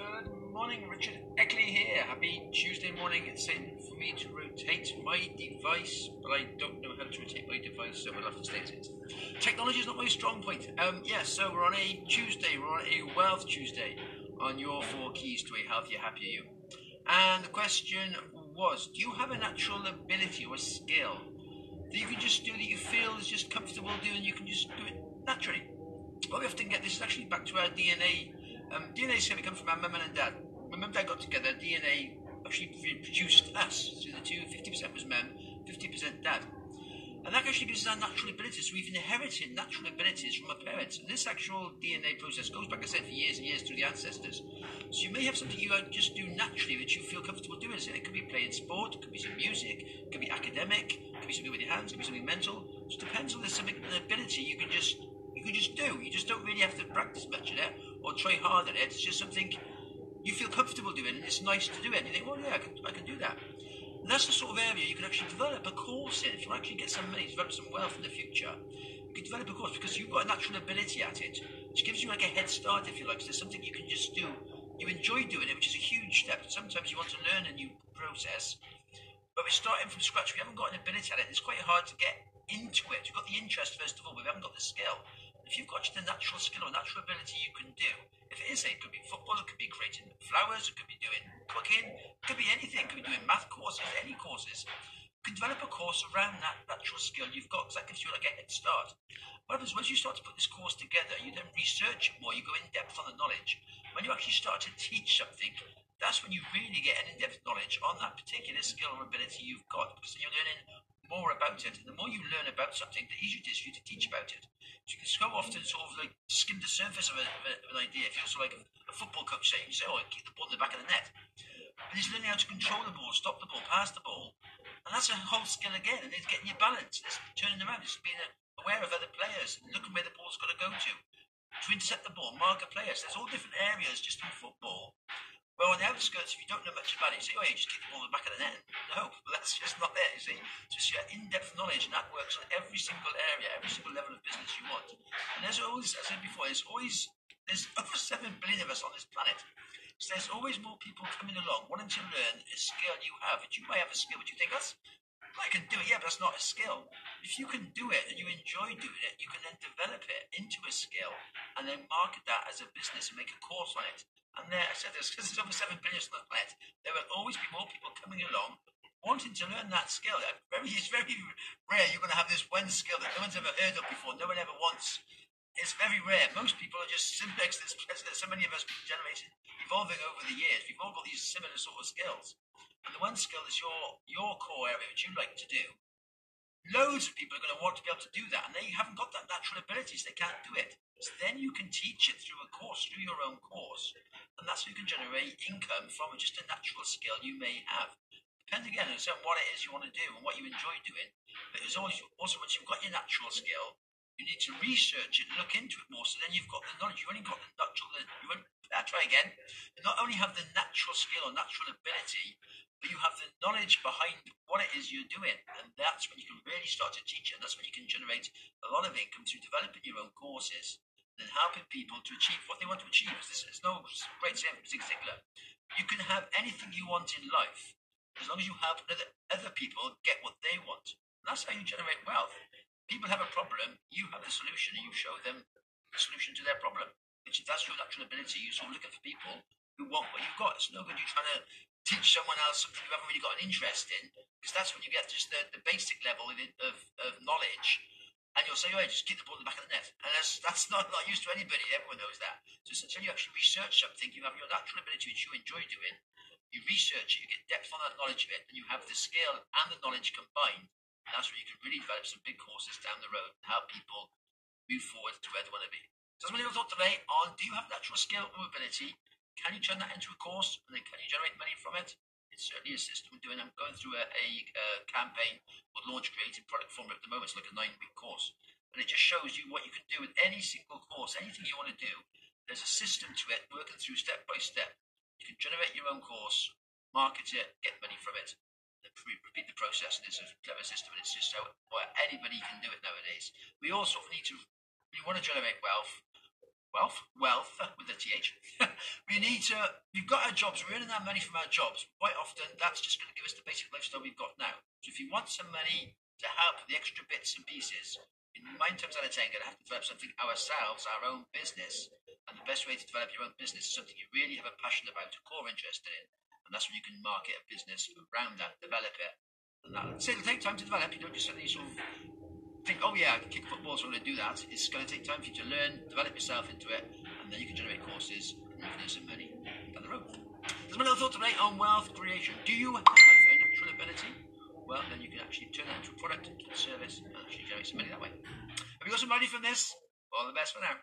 Good morning, Richard Eckley here. Happy Tuesday morning. It's time for me to rotate my device, but I don't know how to rotate my device, so we'll have to stay at it. Technology is not my strong point. Um, yes, yeah, so we're on a Tuesday, we're on a Wealth Tuesday on your four keys to a healthier, happier you. And the question was Do you have a natural ability or skill that you can just do that you feel is just comfortable doing? You can just do it naturally. What we often get this is actually back to our DNA um, DNA is going to come from our mum and dad. When mum and dad got together, DNA actually produced us. So the two, 50% was mum, 50% dad. And that actually gives us our natural abilities. So we've inherited natural abilities from our parents. And this actual DNA process goes back, I said, for years and years through the ancestors. So you may have something you just do naturally that you feel comfortable doing. So it could be playing sport, it could be some music, it could be academic, it could be something with your hands, it could be something mental. It just depends on there's something, an ability you can just you can just do. You just don't really have to practice much of it or try hard at it. It's just something you feel comfortable doing, and it's nice to do it. And you think, well, yeah, I can, I can do that. And that's the sort of area you can actually develop a course in. If you actually get some money, develop some wealth in the future, you can develop a course because you've got a natural ability at it, which gives you like a head start, if you like. So there's something you can just do. You enjoy doing it, which is a huge step. Sometimes you want to learn a new process, but we're starting from scratch. We haven't got an ability at it. It's quite hard to get into it. We've got the interest first of all, but we haven't got the skill. If you've got a natural skill or natural ability you can do, if it is, it could be football, it could be creating flowers, it could be doing cooking, it could be anything, it could be doing math courses, any courses. You can develop a course around that natural skill you've got because that gives you like a head start. What happens once you start to put this course together, you then research more, you go in depth on the knowledge. When you actually start to teach something, that's when you really get an in-depth knowledge on that particular skill or ability you've got because you're learning more about it. And the more you learn about something, the easier it is for you to teach about it. Can so often sort of like skim the surface of, a, of, a, of an idea. Sort of like a, football coach saying, say, oh, keep the ball in the back of the net. But he's learning how to control the ball, stop the ball, pass the ball. And that's a whole skill again. And it's getting your balance. It's turning around. It's being aware of other players and looking where the ball's got to go to. To intercept the ball, mark a player. So there's all different areas just in football well, on the outskirts, if you don't know much about it, you say, oh, you just kick the ball in the back of the net. No, that's just not there, you see. It's just your in-depth knowledge, and that works on every single area, every single level of business you want. And there's always, as I said before, there's always, there's over 7 billion of us on this planet. So there's always more people coming along, wanting to learn a skill you have. And you may have a skill, but you think, that's, I can do it, yeah, but that's not a skill. If you can do it and you enjoy doing it, you can then develop it into a skill and then market that as a business and make a course on it and there, I said this because there's over seven billion on the planet. There will always be more people coming along wanting to learn that skill. Very, it's very rare you're going to have this one skill that no one's ever heard of before, no one ever wants. It's very rare. Most people are just simplex. There's so many of us generated, evolving over the years. We've all got these similar sort of skills. And the one skill is your your core area, which you like to do. Loads of people are going to want to be able to do that, and they haven't got that natural ability, so they can't do it. So then you can teach it through a course, through your own course, and that's how you can generate income from just a natural skill you may have. Depends again on what it is you want to do and what you enjoy doing. But it's always also once you've got your natural skill, you need to research it, look into it more. So then you've got the knowledge. You only got the natural. You uh, try again. You not only have the natural skill or natural ability, but you have the knowledge behind what it is you're doing. And that's when you can really start to teach. And that's when you can generate a lot of income through developing your own courses and helping people to achieve what they want to achieve. This is no great saying Zig Ziglar. You can have anything you want in life as long as you help other, other people get what they want. And that's how you generate wealth. People have a problem, you have the solution, and you show them the solution to their problem. Which that's your natural ability. You're sort of looking for people who want what you've got. It's no good you trying to teach someone else something you haven't really got an interest in, because that's when you get just the, the basic level of, of, of knowledge. And you'll say, oh, yeah, just keep the ball in the back of the net. And that's, that's not, not used to anybody. Everyone knows that. So until you actually research something, you have your natural ability, which you enjoy doing. You research it, you get depth on that knowledge of it, and you have the skill and the knowledge combined. And that's where you can really develop some big courses down the road and help people move forward to where they want to be. So my little thought today on do you have natural skill or ability can you turn that into a course and then can you generate money from it? It's certainly a system we're doing. I'm going through a, a, a campaign called Launch Creative Product Formula at the moment. It's like a nine week course. And it just shows you what you can do with any single course, anything you want to do. There's a system to it, working through step by step. You can generate your own course, market it, get money from it, repeat the process. And it's a clever system, and it's just so well, anybody can do it nowadays. We also need to, we want to generate wealth, wealth, wealth with a th. we need to. We've got our jobs. We're earning our money from our jobs. Quite often, that's just going to give us the basic lifestyle we've got now. So if you want some money to help the extra bits and pieces, in nine times out of ten, going to have to develop something ourselves, our own business. And the best way to develop your own business is something you really have a passion about, a core interest in, and that's when you can market a business around that, develop it. And that, so it'll take time to develop. You don't just suddenly sort of think, oh yeah, I can kick football, so I'm going to do that. It's going to take time for you to learn, develop yourself into it, and then you can generate courses and earn some money down the road. There's little thought today on wealth creation. Do you have a natural ability? Well, then you can actually turn that into a product, into a service, and actually generate some money that way. Have you got some money from this? All the best for now.